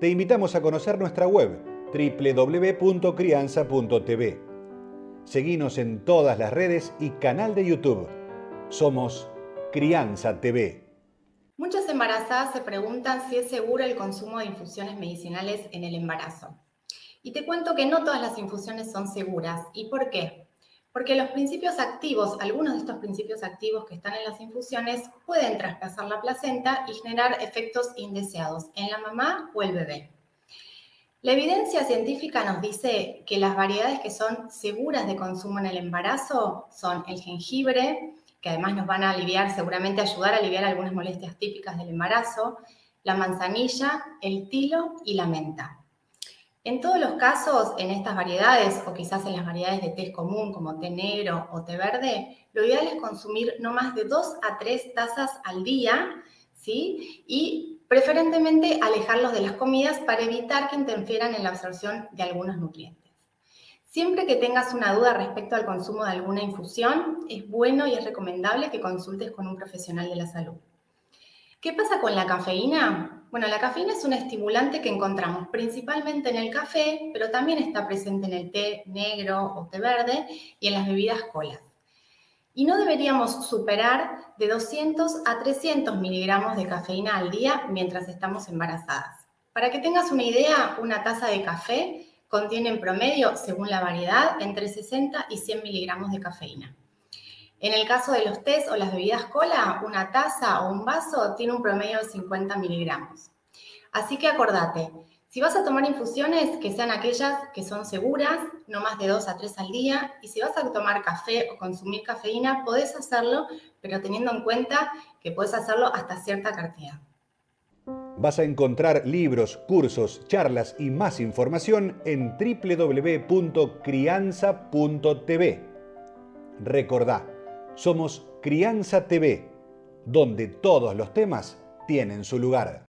Te invitamos a conocer nuestra web www.crianza.tv. Seguinos en todas las redes y canal de YouTube. Somos Crianza TV. Muchas embarazadas se preguntan si es seguro el consumo de infusiones medicinales en el embarazo. Y te cuento que no todas las infusiones son seguras. ¿Y por qué? Porque los principios activos, algunos de estos principios activos que están en las infusiones, pueden traspasar la placenta y generar efectos indeseados en la mamá o el bebé. La evidencia científica nos dice que las variedades que son seguras de consumo en el embarazo son el jengibre, que además nos van a aliviar, seguramente ayudar a aliviar algunas molestias típicas del embarazo, la manzanilla, el tilo y la menta. En todos los casos, en estas variedades, o quizás en las variedades de té común como té negro o té verde, lo ideal es consumir no más de 2 a 3 tazas al día, ¿sí? Y preferentemente alejarlos de las comidas para evitar que interfieran en la absorción de algunos nutrientes. Siempre que tengas una duda respecto al consumo de alguna infusión, es bueno y es recomendable que consultes con un profesional de la salud. ¿Qué pasa con la cafeína? Bueno, la cafeína es un estimulante que encontramos principalmente en el café, pero también está presente en el té negro o té verde y en las bebidas colas y no deberíamos superar de 200 a 300 miligramos de cafeína al día mientras estamos embarazadas. Para que tengas una idea, una taza de café contiene en promedio, según la variedad, entre 60 y 100 miligramos de cafeína. En el caso de los tés o las bebidas cola, una taza o un vaso tiene un promedio de 50 miligramos. Así que acordate, si vas a tomar infusiones, que sean aquellas que son seguras, no más de dos a tres al día. Y si vas a tomar café o consumir cafeína, podés hacerlo, pero teniendo en cuenta que puedes hacerlo hasta cierta cantidad. Vas a encontrar libros, cursos, charlas y más información en www.crianza.tv. Recordá, somos Crianza TV, donde todos los temas tienen su lugar.